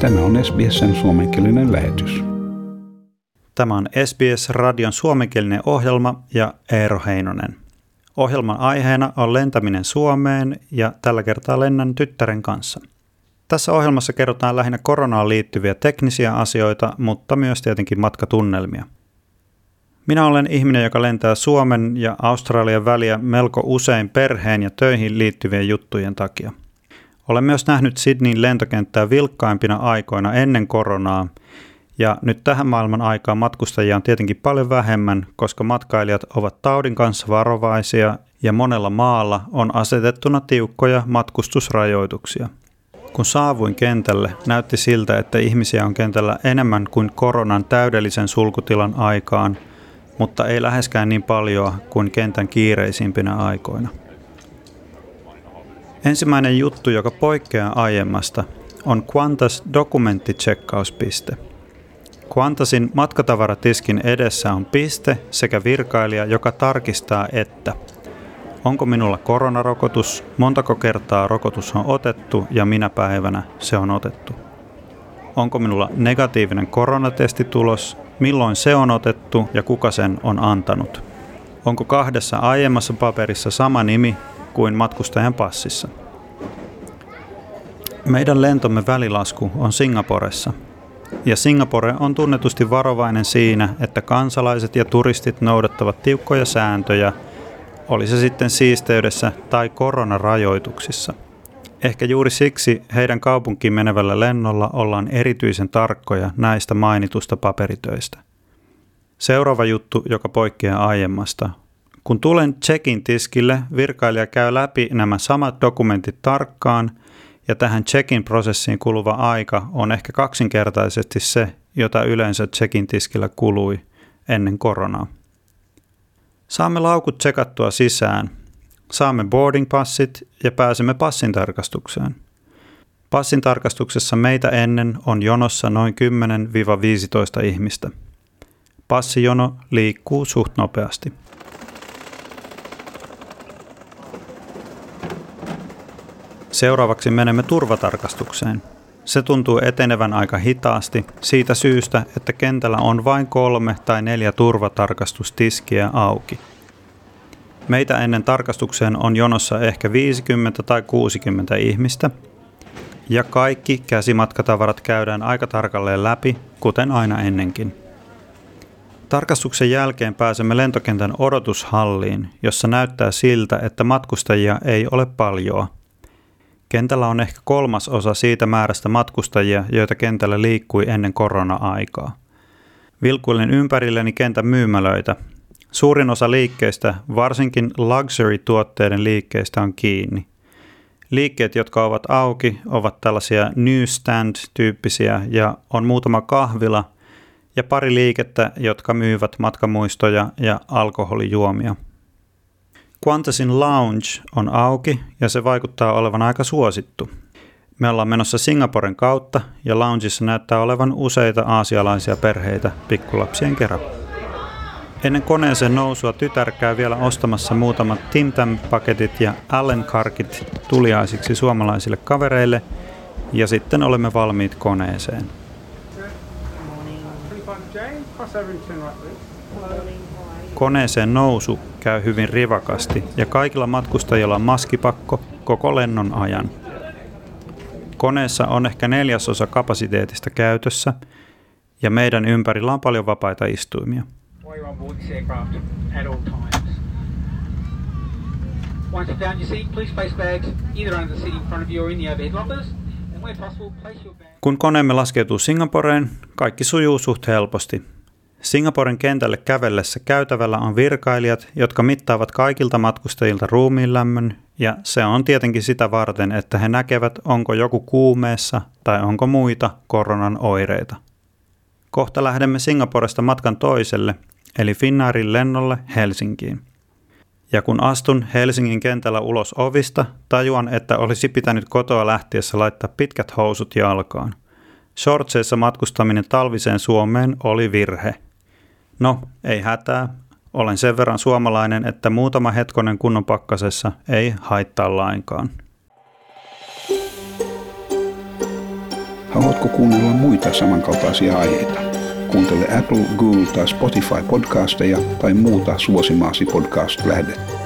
Tämä on SBSn suomenkielinen lähetys. Tämä on SBS-radion suomenkielinen ohjelma ja Eero Heinonen. Ohjelman aiheena on lentäminen Suomeen ja tällä kertaa lennän tyttären kanssa. Tässä ohjelmassa kerrotaan lähinnä koronaan liittyviä teknisiä asioita, mutta myös tietenkin matkatunnelmia. Minä olen ihminen, joka lentää Suomen ja Australian väliä melko usein perheen ja töihin liittyvien juttujen takia – olen myös nähnyt Sydneyn lentokenttää vilkkaimpina aikoina ennen koronaa, ja nyt tähän maailman aikaan matkustajia on tietenkin paljon vähemmän, koska matkailijat ovat taudin kanssa varovaisia ja monella maalla on asetettuna tiukkoja matkustusrajoituksia. Kun saavuin kentälle, näytti siltä, että ihmisiä on kentällä enemmän kuin koronan täydellisen sulkutilan aikaan, mutta ei läheskään niin paljon kuin kentän kiireisimpinä aikoina. Ensimmäinen juttu, joka poikkeaa aiemmasta, on Qantas dokumenttitsekkauspiste. Qantasin matkatavaratiskin edessä on piste sekä virkailija, joka tarkistaa, että onko minulla koronarokotus, montako kertaa rokotus on otettu ja minä päivänä se on otettu. Onko minulla negatiivinen koronatestitulos, milloin se on otettu ja kuka sen on antanut. Onko kahdessa aiemmassa paperissa sama nimi kuin matkustajan passissa. Meidän lentomme välilasku on Singaporessa. Ja Singapore on tunnetusti varovainen siinä, että kansalaiset ja turistit noudattavat tiukkoja sääntöjä, oli se sitten siisteydessä tai koronarajoituksissa. Ehkä juuri siksi heidän kaupunkiin menevällä lennolla ollaan erityisen tarkkoja näistä mainitusta paperitöistä. Seuraava juttu, joka poikkeaa aiemmasta, kun tulen checkin tiskille, virkailija käy läpi nämä samat dokumentit tarkkaan ja tähän checkin prosessiin kuluva aika on ehkä kaksinkertaisesti se, jota yleensä checkin tiskillä kului ennen koronaa. Saamme laukut tsekattua sisään, saamme boarding passit ja pääsemme passin tarkastukseen. Passin tarkastuksessa meitä ennen on jonossa noin 10-15 ihmistä. Passijono liikkuu suht nopeasti. Seuraavaksi menemme turvatarkastukseen. Se tuntuu etenevän aika hitaasti siitä syystä, että kentällä on vain kolme tai neljä turvatarkastustiskiä auki. Meitä ennen tarkastukseen on jonossa ehkä 50 tai 60 ihmistä, ja kaikki käsimatkatavarat käydään aika tarkalleen läpi, kuten aina ennenkin. Tarkastuksen jälkeen pääsemme lentokentän odotushalliin, jossa näyttää siltä, että matkustajia ei ole paljoa – Kentällä on ehkä kolmas osa siitä määrästä matkustajia, joita kentällä liikkui ennen korona-aikaa. Vilkuilin ympärilleni kentän myymälöitä. Suurin osa liikkeistä, varsinkin luxury-tuotteiden liikkeistä, on kiinni. Liikkeet, jotka ovat auki, ovat tällaisia newsstand-tyyppisiä ja on muutama kahvila ja pari liikettä, jotka myyvät matkamuistoja ja alkoholijuomia. Qantasin Lounge on auki ja se vaikuttaa olevan aika suosittu. Me ollaan menossa Singaporen kautta ja loungeissa näyttää olevan useita aasialaisia perheitä pikkulapsien kerran. Ennen koneeseen nousua tytär käy vielä ostamassa muutamat Tim Tam-paketit ja Allen Karkit tuliaisiksi suomalaisille kavereille ja sitten olemme valmiit koneeseen. Koneeseen nousu käy hyvin rivakasti ja kaikilla matkustajilla on maskipakko koko lennon ajan. Koneessa on ehkä neljäsosa kapasiteetista käytössä ja meidän ympärillä on paljon vapaita istuimia. Kun koneemme laskeutuu Singaporeen, kaikki sujuu suht helposti Singaporen kentälle kävellessä käytävällä on virkailijat, jotka mittaavat kaikilta matkustajilta ruumiinlämmön, ja se on tietenkin sitä varten, että he näkevät, onko joku kuumeessa tai onko muita koronan oireita. Kohta lähdemme Singaporesta matkan toiselle, eli Finnairin lennolle Helsinkiin. Ja kun astun Helsingin kentällä ulos ovista, tajuan, että olisi pitänyt kotoa lähtiessä laittaa pitkät housut jalkaan. Shortseissa matkustaminen talviseen Suomeen oli virhe – No, ei hätää. Olen sen verran suomalainen, että muutama hetkonen kunnon pakkasessa ei haittaa lainkaan. Haluatko kuunnella muita samankaltaisia aiheita? Kuuntele Apple, Google tai Spotify podcasteja tai muuta suosimaasi podcast-lähdettä.